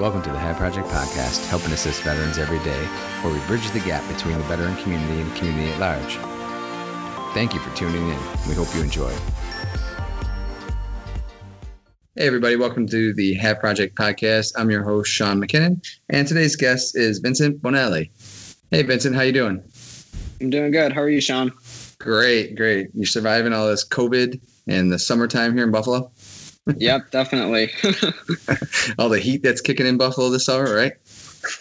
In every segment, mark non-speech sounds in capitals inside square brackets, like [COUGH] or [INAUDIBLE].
Welcome to the HAVE Project Podcast, helping assist veterans every day, where we bridge the gap between the veteran community and the community at large. Thank you for tuning in. We hope you enjoy. Hey, everybody, welcome to the HAVE Project Podcast. I'm your host, Shawn McKinnon, and today's guest is Vincent Bonelli. Hey, Vincent, how you doing? I'm doing good. How are you, Shawn? Great, great. You're surviving all this COVID and the summertime here in Buffalo? Yep, definitely. [LAUGHS] all the heat that's kicking in Buffalo this summer, right?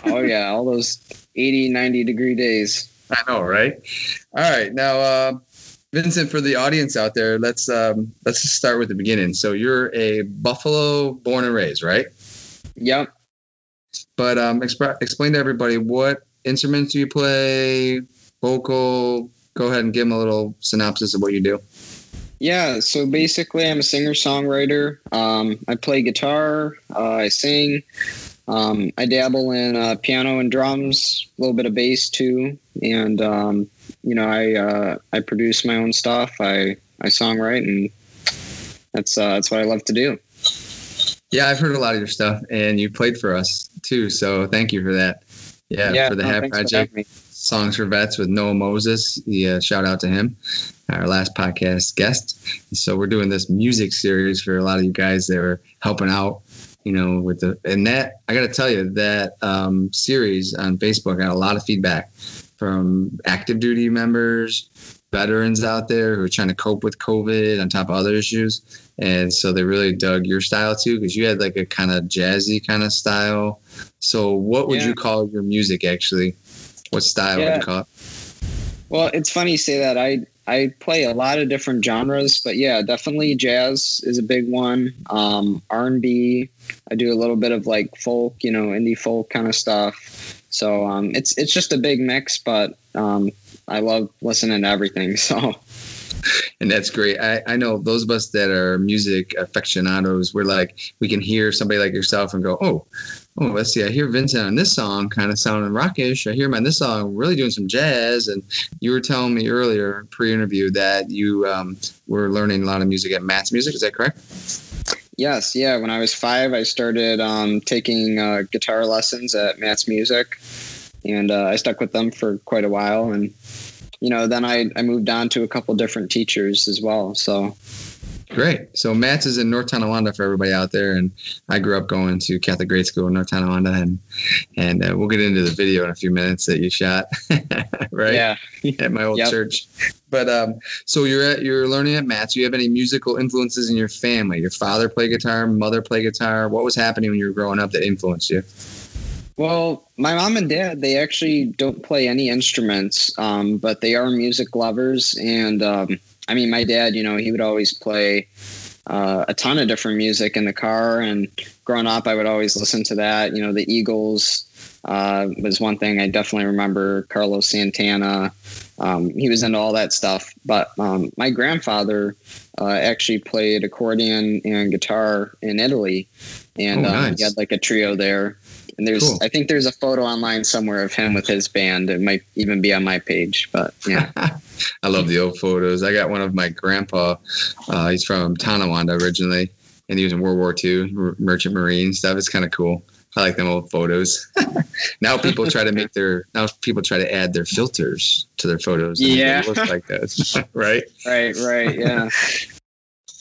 oh, yeah. All those 80, 90 degree days. I know, right? All right. Now, uh, Vincent, for the audience out there, let's um, let's just start with the beginning. So you're a Buffalo born and raised, right? Yep. But um, exp- explain to everybody what instruments do you play, vocal. Go ahead and give them a little synopsis of what you do. Yeah, so basically, I'm a singer songwriter. Um, I play guitar, uh, I sing, um, I dabble in uh, piano and drums, a little bit of bass too, and um, you know, I uh, I produce my own stuff. I I songwrite, and that's uh, that's what I love to do. Yeah, I've heard a lot of your stuff, and you played for us too. So thank you for that. Yeah, yeah for the no, HAVE Project songs for vets with Noah Moses. Yeah, shout out to him, our last podcast guest. So we're doing this music series for a lot of you guys that are helping out. You know, with the and that I got to tell you that um, series on Facebook got a lot of feedback from active duty members, veterans out there who are trying to cope with COVID on top of other issues. And so they really dug your style too, because you had like a kind of jazzy kind of style. So, what would yeah. you call your music actually? What style yeah. would you call it? Well, it's funny you say that. I I play a lot of different genres, but yeah, definitely jazz is a big one. Um, R and B. I do a little bit of like folk, you know, indie folk kind of stuff. So um, it's it's just a big mix, but um, I love listening to everything. [LAUGHS] So. And that's great. I, I know those of us that are music aficionados, we're like, we can hear somebody like yourself and go, oh, oh, let's see, I hear Vincent on this song kind of sounding rockish. I hear him on this song really doing some jazz. And you were telling me earlier, pre interview, that you um, were learning a lot of music at Matt's Music. Is that correct? Yes, yeah. When I was five, I started um, taking uh, guitar lessons at Matt's Music, and uh, I stuck with them for quite a while. And you know, then I, I moved on to a couple different teachers as well. So Great. So Matt's is in North Tonawanda for everybody out there, and I grew up going to Catholic grade school in North Tonawanda, and and uh, we'll get into the video in a few minutes that you shot, [LAUGHS] right? Yeah. At my old yep. church. But um, so you're at you're learning at Matt's. Do you have any musical influences in your family? Your father play guitar, mother play guitar. What was happening when you were growing up that influenced you? Well, my mom and dad, they actually don't play any instruments, um, but they are music lovers, and um, I mean, my dad, you know, he would always play uh, a ton of different music in the car. And growing up, I would always listen to that. You know, the Eagles uh, was one thing I definitely remember. Carlos Santana, um, he was into all that stuff. But um, my grandfather uh, actually played accordion and guitar in Italy, and oh, nice. Um, he had like a trio there. And there's, cool. I think there's a photo online somewhere of him with his band. It might even be on my page, but yeah. [LAUGHS] I love the old photos. I got one of my grandpa. Uh, he's from Tonawanda originally, and he was in World War II, merchant marine stuff. It's kind of cool. I like them old photos. [LAUGHS] now people try to make their now people try to add their filters to their photos. Yeah, look like this, [LAUGHS] right? Right, right, yeah. [LAUGHS]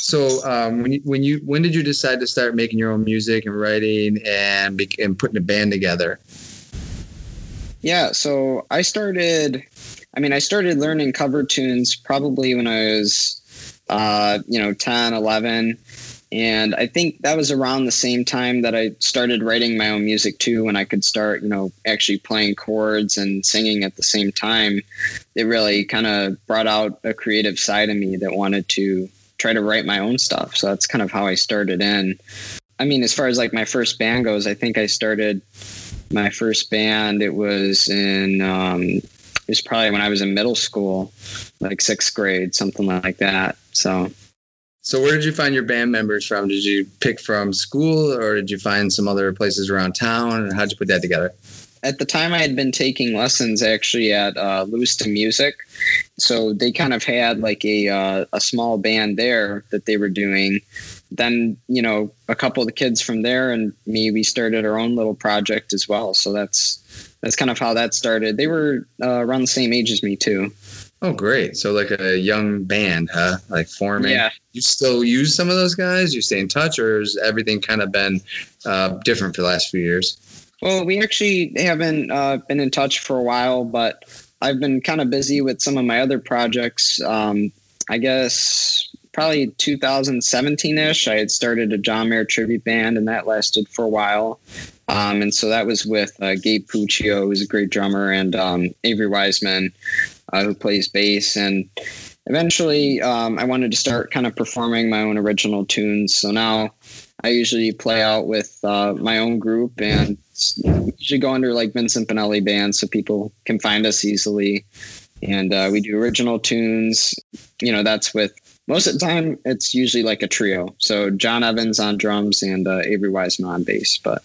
So um, when you, when you when did you decide to start making your own music and writing and and putting a band together? Yeah, so I started. I mean, I started learning cover tunes probably when I was, uh, you know, 10, 11. And I think that was around the same time that I started writing my own music too, when I could start, you know, actually playing chords and singing at the same time. It really kind of brought out a creative side of me that wanted to try to write my own stuff. So that's kind of how I started in. I mean, as far as like my first band goes, I think I started my first band. It was in, um, it was probably when I was in middle school, like sixth grade, something like that. So, so where did you find your band members from? Did you pick from school or did you find some other places around town? How'd you put that together? at the time I had been taking lessons actually at uh, Lewiston Music, so they kind of had like a uh, a small band there that they were doing, then you know a couple of the kids from there and me we started our own little project as well so that's that's kind of how that started. They were uh, around the same age as me too. Oh great. So like a young band huh? Like forming. Yeah. You still use some of those guys? You stay in touch or has everything kind of been uh, different for the last few years? Well we actually haven't uh, been in touch for a while but i've been kind of busy with some of my other projects. Um, i guess probably 2017ish, I had started a John Mayer tribute band, and that lasted for a while. Um, and so that was with uh, Gabe Puccio, who's a great drummer, and um, Avery Wiseman, uh, who plays bass. And eventually, um, I wanted to start kind of performing my own original tunes. So now I usually play out with uh, my own group and usually go under like Vincent Bonelli band so people can find us easily. And uh, we do original tunes. You know, that's with most of the time it's usually like a trio. So John Evans on drums and uh, Avery Wiseman on bass. But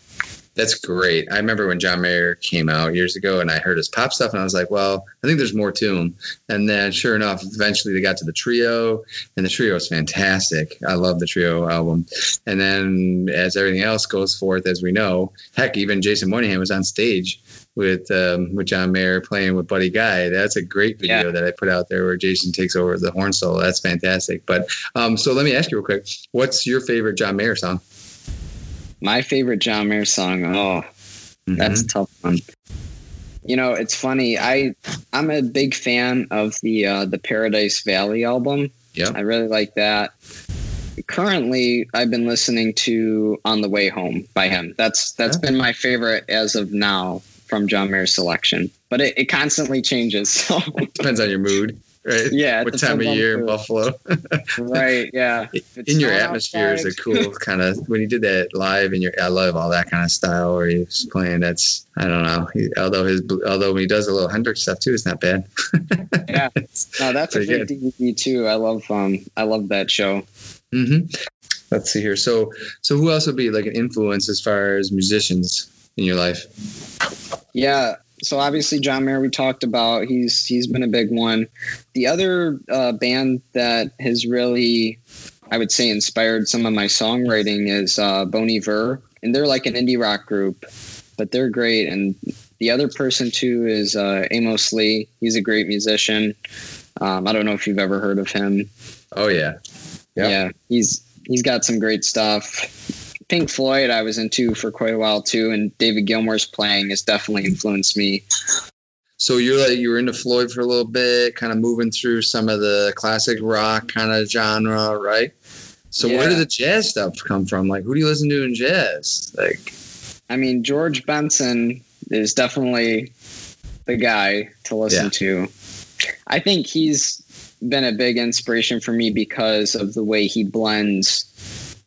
that's great. I remember when John Mayer came out years ago, and I heard his pop stuff, and I was like, "Well, I think there's more to him." And then, sure enough, eventually they got to the trio, and the trio is fantastic. I love the trio album. And then, as everything else goes forth, as we know, heck, even Jason Moynihan was on stage with um, with John Mayer playing with Buddy Guy. That's a great video yeah. that I put out there where Jason takes over the horn solo. That's fantastic. But um, so let me ask you real quick: What's your favorite John Mayer song? My favorite John Mayer song. Oh, mm-hmm. that's a tough one. You know, it's funny. I I'm a big fan of the uh, the Paradise Valley album. Yeah, I really like that currently I've been listening to On the Way Home by him. That's that's yeah. been my favorite as of now from John Mayer's selection, but it, it constantly changes. [LAUGHS] So depends on your mood, right? Yeah. What time of year in Buffalo? [LAUGHS] right. Yeah. [LAUGHS] in your atmosphere outside. is a cool kind of when you did that live in your. I love all that kind of style where he's playing. That's I don't know. He, although his although when he does a little Hendrix stuff too, it's not bad. yeah. No, that's a great DVD too. I love um I love that show. Mm-hmm. Let's see here. So so who else would be like an influence as far as musicians in your life? Yeah. So obviously John Mayer we talked about he's he's been a big one. The other uh, band that has really I would say inspired some of my songwriting is uh, Bon Iver, and they're like an indie rock group, but they're great. And the other person too is uh, Amos Lee. He's a great musician. Um, I don't know if you've ever heard of him. Oh yeah, yep. yeah. He's he's got some great stuff. Pink Floyd I was into for quite a while too, and David Gilmour's playing has definitely influenced me. So you're like you were into Floyd for a little bit, kind of moving through some of the classic rock kind of genre, right? So yeah. where did the jazz stuff come from? Like who do you listen to in jazz? Like I mean George Benson is definitely the guy to listen yeah. to. I think he's been a big inspiration for me because of the way he blends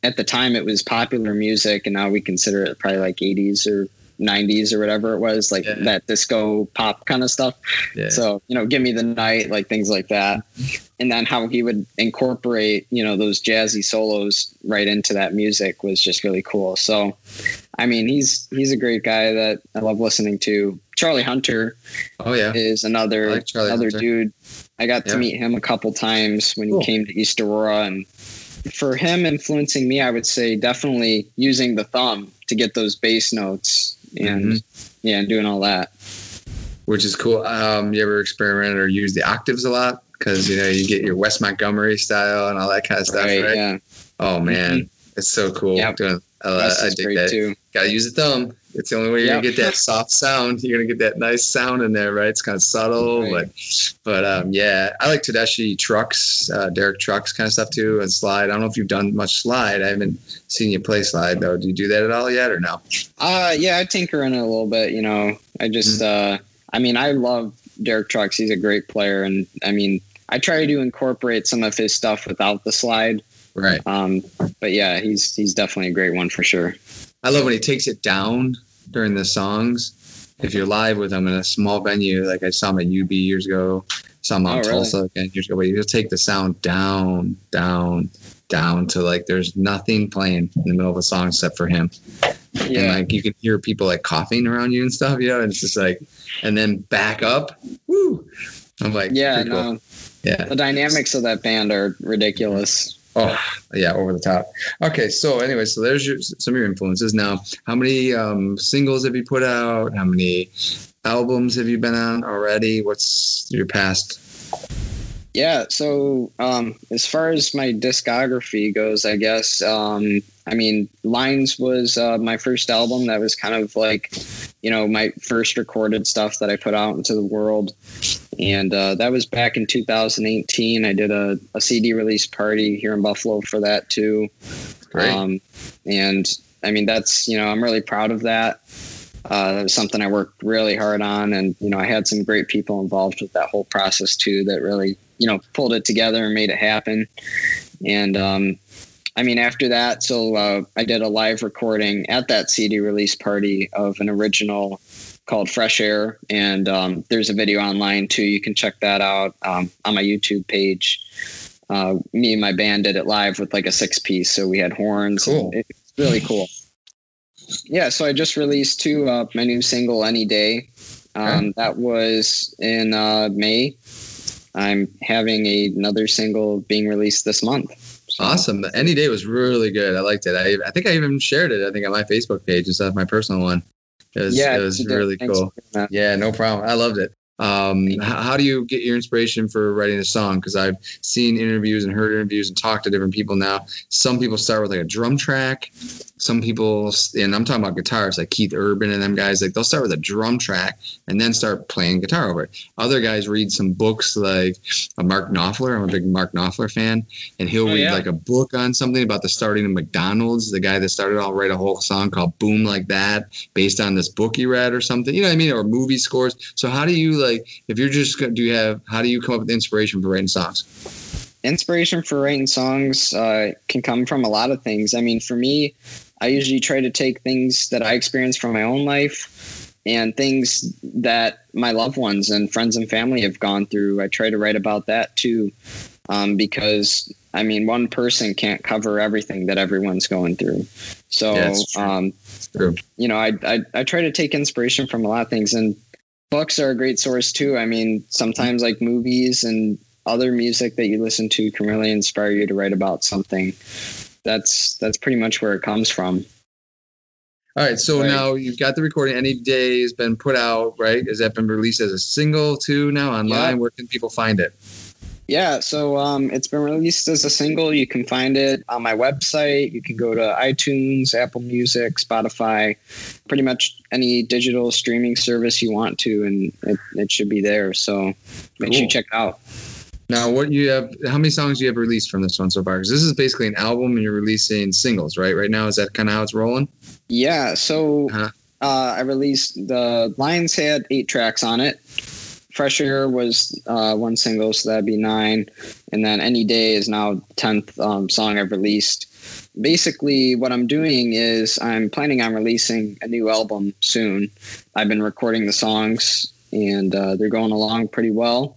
at the time it was popular music and now we consider it probably like 80s or 90s or whatever it was like yeah. that disco pop kind of stuff yeah. so you know give me the night like things like that and then how he would incorporate you know those jazzy solos right into that music was just really cool so i mean he's he's a great guy that i love listening to charlie hunter oh yeah is another like another hunter. dude i got yeah. to meet him a couple times when cool. he came to east aurora and for him influencing me, I would say definitely using the thumb to get those bass notes and mm-hmm. yeah, and doing all that. Which is cool. Um, you ever experiment or use the octaves a lot? Because you know you get your Wes Montgomery style and all that kind of stuff, right? right? Yeah. Oh man, mm-hmm. it's so cool. Yeah, uh, I dig that. Too. Gotta use the thumb. It's the only way you're yep. gonna get that soft sound. You're gonna get that nice sound in there, right? It's kind of subtle, right. but but um, yeah, I like Tedeschi trucks, uh, Derek trucks kind of stuff too, and slide. I don't know if you've done much slide. I haven't seen you play slide though. Do you do that at all yet, or no? Uh, yeah, I tinker in it a little bit. You know, I just, mm-hmm. uh, I mean, I love Derek trucks. He's a great player, and I mean, I try to incorporate some of his stuff without the slide. Right. Um, but yeah, he's he's definitely a great one for sure. I love when he takes it down during the songs. If you're live with him in a small venue, like I saw him at UB years ago, saw him on oh, Tulsa really? again years ago, but he'll take the sound down, down, down to like there's nothing playing in the middle of a song except for him. Yeah. And like you can hear people like coughing around you and stuff, you know, and it's just like, and then back up. Woo! I'm like, yeah, no. Cool. Yeah. The dynamics of that band are ridiculous. Oh yeah, over the top. Okay, so anyway, so there's your, some of your influences. Now, how many um, singles have you put out? How many albums have you been on already? What's your past? Yeah, so um, as far as my discography goes, I guess um, I mean Lines was uh, my first album. That was kind of like you know my first recorded stuff that I put out into the world, and uh, that was back in 2018. I did a, a CD release party here in Buffalo for that too. Great. Um, and I mean that's you know I'm really proud of that. Uh, that was something I worked really hard on, and you know I had some great people involved with that whole process too. That really you know pulled it together and made it happen. And um, I mean, after that, so uh, I did a live recording at that CD release party of an original called Fresh Air, and um, there's a video online too. You can check that out um, on my YouTube page. Uh, me and my band did it live with like a six piece, so we had horns. Cool. It's really cool. Yeah, so I just released two uh, my new single "Any Day." Um, okay. That was in uh, May. I'm having a, another single being released this month. So. Awesome. Any Day was really good. I liked it. I, I think I even shared it. I think on my Facebook page instead of uh, my personal one. It was, yeah, it was really cool. Yeah, no problem. I loved it. Um, how do you get your inspiration for writing a song? Because I've seen interviews and heard interviews and talked to different people now. Some people start with like a drum track. Some people, and I'm talking about guitarists like Keith Urban and them guys, like they'll start with a drum track and then start playing guitar over it. Other guys read some books like a Mark Knopfler. I'm a big Mark Knopfler fan, and he'll oh, read yeah. like a book on something about the starting of McDonald's. The guy that started, I'll write a whole song called "Boom Like That" based on this book he read or something. You know what I mean? Or movie scores. So how do you like? If you're just do you have? How do you come up with inspiration for writing songs? Inspiration for writing songs uh, can come from a lot of things. I mean, for me, I usually try to take things that I experience from my own life and things that my loved ones and friends and family have gone through. I try to write about that too, um, because I mean, one person can't cover everything that everyone's going through. So, yeah, um, you know, I, I I try to take inspiration from a lot of things, and books are a great source too. I mean, sometimes like movies and other music that you listen to can really inspire you to write about something that's that's pretty much where it comes from. All right, so right. now you've got the recording. Any day has been put out, right? Has that been released as a single too now online? Yeah. Where can people find it? Yeah, so um, it's been released as a single. You can find it on my website. You can go to iTunes, Apple Music, Spotify, pretty much any digital streaming service you want to, and it, it should be there. So make cool. sure you check it out. Now, what you have? How many songs you have released from this one so far? Because this is basically an album, and you're releasing singles, right? Right now, is that kind of how it's rolling? Yeah. So uh-huh. uh, I released the Lines had eight tracks on it. Fresh Air was uh, one single, so that'd be nine, and then Any Day is now tenth um, song I've released. Basically, what I'm doing is I'm planning on releasing a new album soon. I've been recording the songs and uh, they're going along pretty well.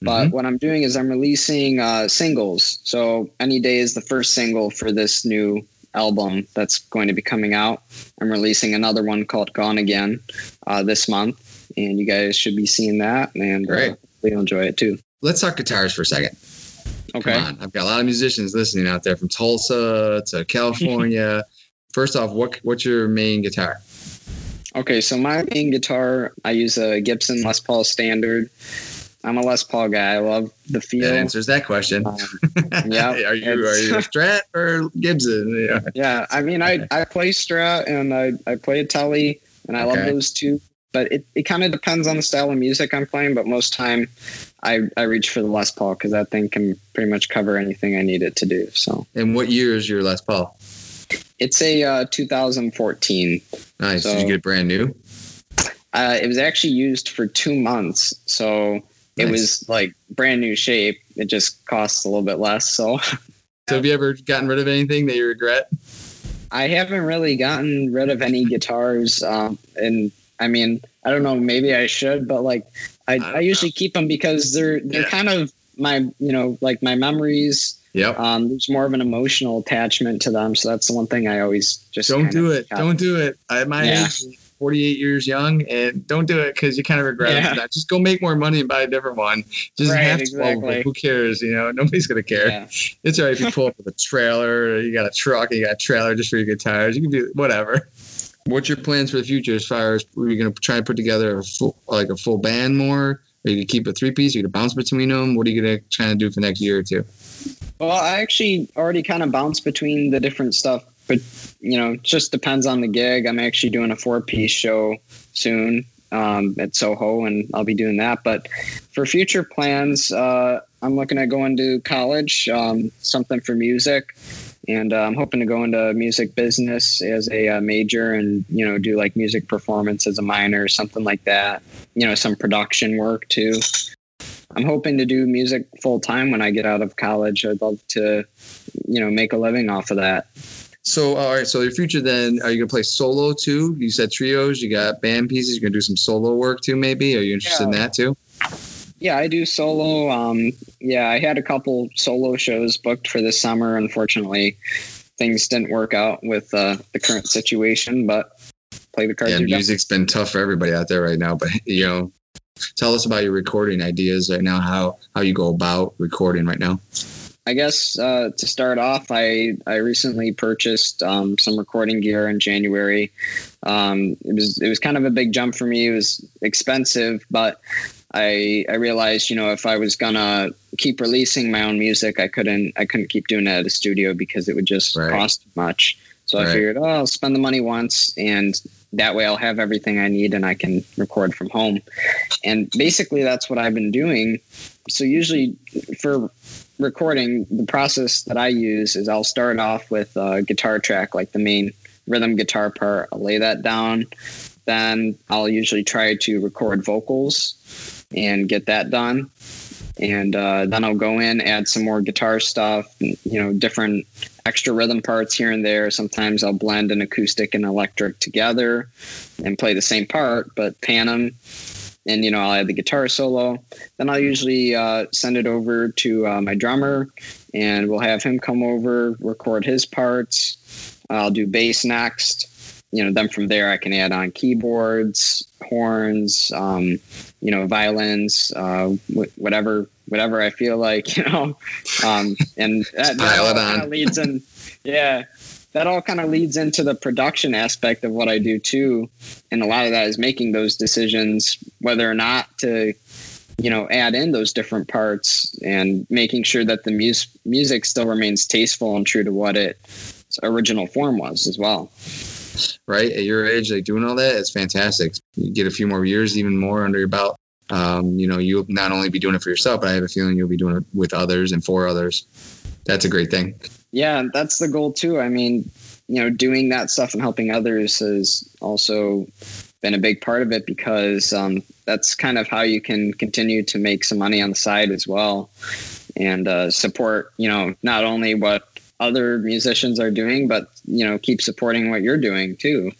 But mm-hmm. what I'm doing is I'm releasing uh, singles. So Any Day is the first single for this new album that's going to be coming out. I'm releasing another one called Gone Again uh, this month, and you guys should be seeing that, and uh, Great. you'll enjoy it too. Let's talk guitars for a second. Okay. Come on. I've got a lot of musicians listening out there from Tulsa to [LAUGHS] California. First off, what what's your main guitar? Okay, so my main guitar, I use a Gibson Les Paul Standard. I'm a Les Paul guy. I love the feel. That answers that question. Um, [LAUGHS] yeah. are you are you Strat or Gibson? [LAUGHS] Yeah. yeah. I mean, I I play Strat and I I play a Tele, and I okay. love those two. But it, it kind of depends on the style of music I'm playing. But most time, I I reach for the Les Paul because that thing can pretty much cover anything I need it to do. So. And what year is your Les Paul? It's a uh, 2014. Nice. So, Did you get it brand new? Uh, it was actually used for two months, so nice. it was like brand new shape. It just costs a little bit less. So. [LAUGHS] So have you ever gotten rid of anything that you regret? I haven't really gotten rid of any guitars, um, and I mean, I don't know. Maybe I should, but like, I, I, I usually know. keep them because they're they're yeah. kind of my you know like my memories Yep. Um, there's more of an emotional attachment to them, so that's the one thing I always just don't do it. Don't do it. At my yeah. age, 48 years young, and don't do it because you kind of regret yeah. it. Just go make more money and buy a different one. Just right, have exactly. who cares? You know, [LAUGHS] nobody's gonna care. Yeah. It's alright if you pull up [LAUGHS] with a trailer, you got a truck, and you got a trailer just for your guitars. You can do whatever. What's your plans for the future as far as are you gonna try and put together a full like a full band more? Are you gonna keep a three piece? Are you gonna bounce between them? What are you gonna try to do for the next year or two? Well, I actually already kind of bounce between the different stuff, but you know, just depends on the gig. I'm actually doing a four piece show soon um, at Soho, and I'll be doing that. But for future plans, uh, I'm looking at going to college, um, something for music, and uh, I'm hoping to go into music business as a uh, major, and you know, do like music performance as a minor, something like that. You know, some production work too. I'm hoping to do music full time when I get out of college. I'd love to, you know, make a living off of that. So, all right. So, your future then, are you gonna play solo too? You said trios. You got band pieces. You're gonna do some solo work too, maybe. Are you interested yeah. in that too? Yeah, I do solo. Um, yeah, I had a couple solo shows booked for this summer. Unfortunately, things didn't work out with uh, the current situation, but play the cards. Yeah, music's been tough for everybody out there right now. But you know, Tell us about your recording ideas right now. How how you go about recording right now? I guess uh, to start off, I I recently purchased um, some recording gear in January. Um, it was it was kind of a big jump for me. It was expensive, but I I realized you know if I was gonna keep releasing my own music, I couldn't I couldn't keep doing it at a studio because it would just right. cost too much. So right. I figured, oh, I'll spend the money once and that way I'll have everything I need and I can record from home. And basically that's what I've been doing. So usually for recording, the process that I use is I'll start off with a guitar track, like the main rhythm guitar part. I'll lay that down. Then I'll usually try to record vocals and get that done and uh, then I'll go in, add some more guitar stuff, you know, different extra rhythm parts here and there. Sometimes I'll blend an acoustic and electric together and play the same part, but pan them. And you know, I'll add the guitar solo. Then I'll usually uh, send it over to uh, my drummer, and we'll have him come over, record his parts. I'll do bass next you know, then from there I can add on keyboards, horns, um, you know, violins, uh, whatever, whatever I feel like, [LAUGHS] you know, um, and that, that of leads in, yeah, that all kind of leads into the production aspect of what I do too. And a lot of that is making those decisions, whether or not to, you know, add in those different parts and making sure that the mus- music still remains tasteful and true to what its original form was as well right? At your age, like doing all that, it's fantastic. You get a few more years, even more under your belt. Um, you know, you'll not only be doing it for yourself, but I have a feeling you'll be doing it with others and for others. That's a great thing. Yeah, that's the goal too. I mean, you know, doing that stuff and helping others has also been a big part of it because um, that's kind of how you can continue to make some money on the side as well and uh, support, you know, not only what other musicians are doing, but you know, keep supporting what you're doing too.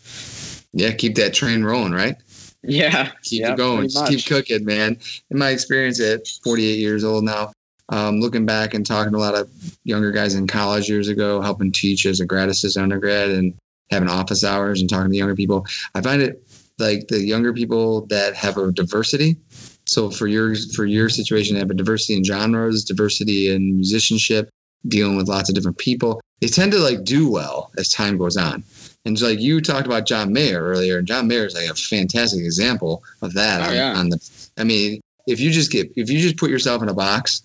Yeah, keep that train rolling, right? Yeah, keep yeah, it going. Just keep cooking, man. In my experience at 48 years old now, um, looking back and talking to a lot of younger guys in college years ago, helping teach as a grad assistant undergrad and having office hours and talking to younger people, I find it like the younger people that have a diversity. So for your for your situation, have a diversity in genres, diversity in musicianship, dealing with lots of different people, they tend to like do well as time goes on. And like you talked about John Mayer earlier, and John Mayer is like a fantastic example of that. Oh, on, yeah. on the, I mean, if you just get, if you just put yourself in a box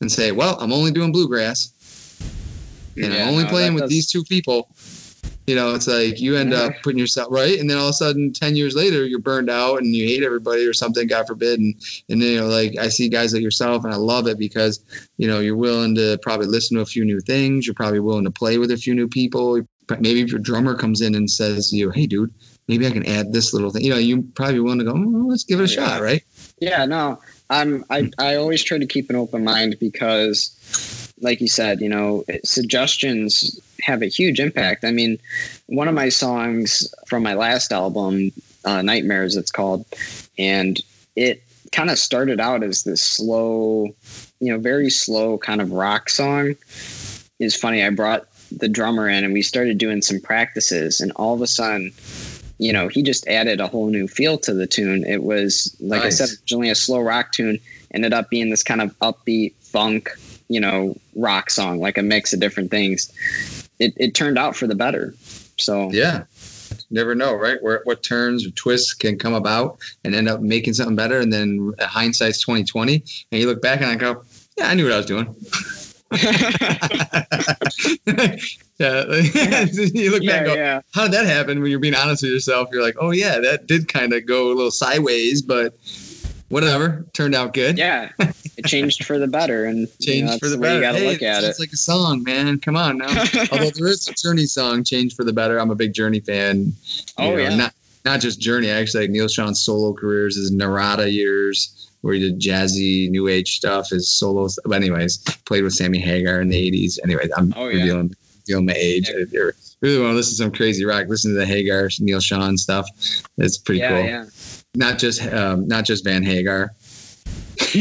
and say, well, I'm only doing bluegrass, and yeah, I'm only no, playing with does... these two people, you know, it's like you end up putting yourself right, and then all of a sudden, ten years later, you're burned out and you hate everybody or something, God forbid. And and you know, like I see guys like yourself, and I love it because you know you're willing to probably listen to a few new things. You're probably willing to play with a few new people. Maybe if your drummer comes in and says to you, "Hey, dude, maybe I can add this little thing," you know, you probably willing to go, oh, "Let's give it a yeah. shot," right? Yeah, no, I'm. I I always try to keep an open mind because like you said, you know, suggestions have a huge impact. I mean, one of my songs from my last album, uh, Nightmares, it's called, and it kind of started out as this slow, you know, very slow kind of rock song. It's funny, I brought the drummer in and we started doing some practices, and all of a sudden, you know, he just added a whole new feel to the tune. It was like nice. I said, originally a slow rock tune, ended up being this kind of upbeat funk, you know, rock song, like a mix of different things. It it turned out for the better. So yeah, never know, right? Where what turns or twists can come about and end up making something better, and then hindsight's twenty twenty, and you look back and I go, yeah, I knew what I was doing. [LAUGHS] yeah, [LAUGHS] you look back, go, yeah. how did that happen? When you're being honest with yourself, you're like, oh yeah, that did kind of go a little sideways, but whatever, turned out good. Yeah, it changed for the better, and changed you know, [LAUGHS] for the, the better. You got to hey, look at it. It's like a song, man. Come on now. [LAUGHS] Although there is a Journey song, "Change for the Better." I'm a big Journey fan. Oh know, yeah. Not not just Journey. Actually, like Neal Schon's solo careers, his Narada years, where he did jazzy new age stuff, his solos. But anyways, played with Sammy Hagar in the '80s. Anyways, I'm oh, yeah. revealing, revealing my age. Yeah. If you really want to listen to some crazy rock, listen to the Hagar, Neal Schon stuff. It's pretty yeah, cool. Yeah not just um, not just Van Hagar. [LAUGHS]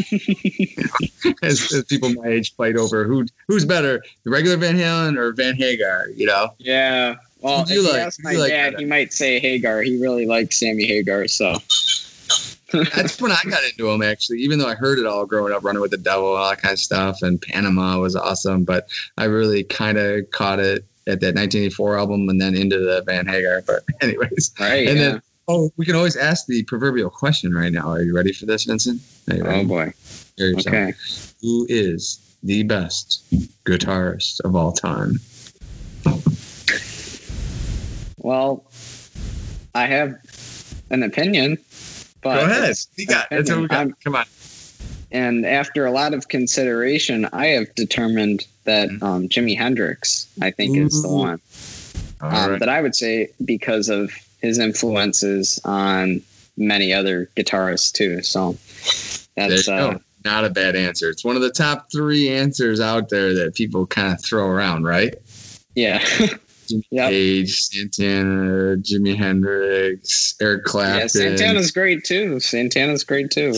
as, as, people my age fight over who who's better, the regular Van Halen or Van Hagar, you know? Yeah. Well, if you like, ask my like dad, he might say Hagar. He really likes Sammy Hagar, so. That's when I got into him actually, even though I heard it all growing up, running with the devil, all that kind of stuff, and Panama was awesome. But I really kind of caught it at that 1984 album and then into the Van Hagar. But [LAUGHS] anyways, right. And yeah. then Oh, we can always ask the proverbial question right now. Are you ready for this, Vincent? Oh boy. Okay. Who is the best guitarist of all time? Well, I have an opinion, but go ahead. You got. That's what we got. I'm, Come on. And after a lot of consideration, I have determined that mm-hmm. um, Jimi Hendrix, I think, Ooh. is the one. Um, right. That I would say because of his influences on many other guitarists too. So that's uh, not a bad answer. It's one of the top three answers out there that people kind of throw around, right? Yeah. [LAUGHS] Jimmy yep. Page, Santana, Jimi Hendrix, Eric Clapton. Yeah, Santana's great too. Santana's great too.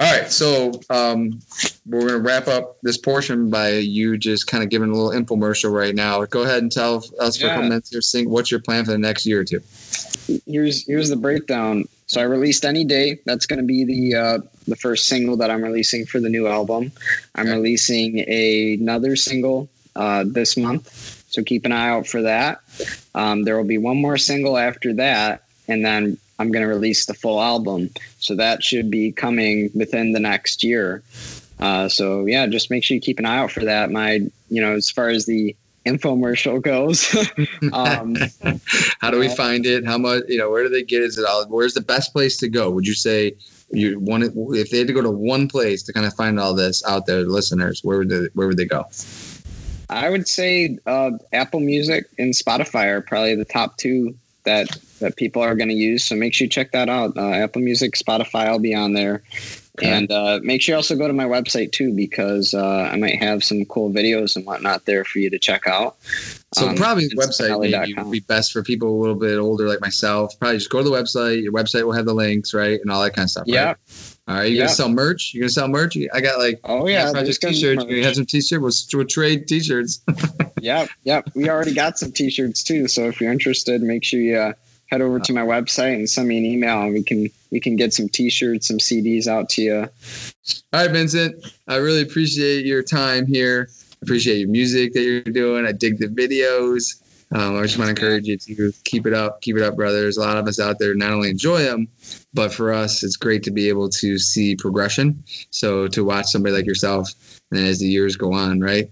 All right, so um, we're going to wrap up this portion by you just kind of giving a little infomercial right now. Go ahead and tell us for yeah. a couple minutes your sing. What's your plan for the next year or two? Here's here's the breakdown. So I released any day. That's going to be the uh, the first single that I'm releasing for the new album. I'm okay. releasing a, another single uh, this month, so keep an eye out for that. Um, there will be one more single after that, and then I'm going to release the full album. So that should be coming within the next year. Uh, so yeah, just make sure you keep an eye out for that. My, you know, as far as the infomercial goes, [LAUGHS] um, how do we find it? How much, you know, where do they get it? Is it all, where's the best place to go? Would you say you want if they had to go to one place to kind of find all this out there, listeners, where would they, where would they go? I would say uh, Apple Music and Spotify are probably the top two that that people are going to use. So make sure you check that out. Uh, Apple Music, Spotify, I'll be on there. Okay. And uh, make sure you also go to my website too, because uh, I might have some cool videos and whatnot there for you to check out. So um, probably the website maybe would be best for people a little bit older like myself. Probably just go to the website. Your website will have the links, right, and all that kind of stuff. Yeah. Right? All right, you yep. gonna sell merch? You gonna sell merch? I got like oh yeah, project t-shirts. You have some t-shirts. We'll, we'll trade t-shirts. [LAUGHS] yep, yep. We already got some t-shirts too. So if you're interested, make sure you uh, head over to my website and send me an email and we can we can get some t-shirts some cds out to you all right vincent i really appreciate your time here appreciate your music that you're doing i dig the videos um, i just want to encourage you to keep it up keep it up brother there's a lot of us out there not only enjoy them but for us it's great to be able to see progression so to watch somebody like yourself and as the years go on right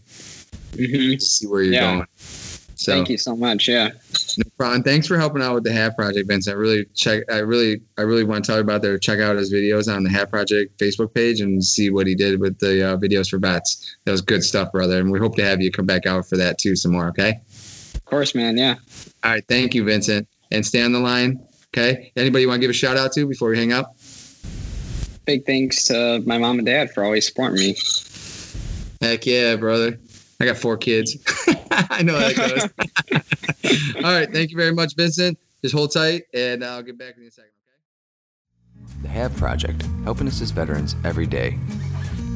mm-hmm. see where you're yeah. going so thank you so much. Yeah. No problem. Thanks for helping out with the HAVE Project, Vince. I really check. I really, I really want to tell you about there. Check out his videos on the HAVE Project Facebook page and see what he did with the uh, videos for vets. That was good stuff, brother. And we hope to have you come back out for that too some more. Okay. Of course, man. Yeah. All right. Thank you, Vincent. And stay on the line. Okay. Anybody you want to give a shout out to before we hang up? Big thanks to my mom and dad for always supporting me. Heck yeah, brother. I got four kids. [LAUGHS] I know how that goes. [LAUGHS] All right. Thank you very much, Vincent. Just hold tight, and I'll get back in a second, okay? The HAVE Project, helping assist veterans every day,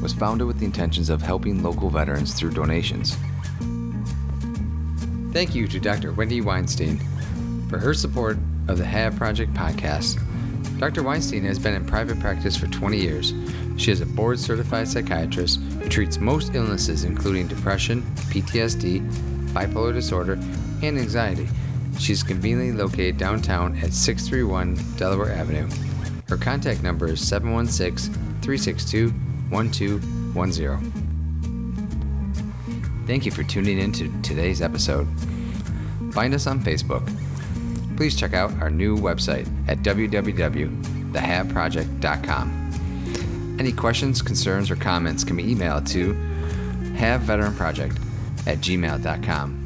was founded with the intentions of helping local veterans through donations. Thank you to Dr. Wendy Weinstein for her support of the HAVE Project podcast. Dr. Weinstein has been in private practice for 20 years. She is a board certified psychiatrist who treats most illnesses, including depression, PTSD, bipolar disorder, and anxiety. She's conveniently located downtown at 631 Delaware Avenue. Her contact number is 716 362 1210. Thank you for tuning in to today's episode. Find us on Facebook. Please check out our new website at www.thehaveproject.com. Any questions, concerns, or comments can be emailed to haveveteranproject at gmail.com.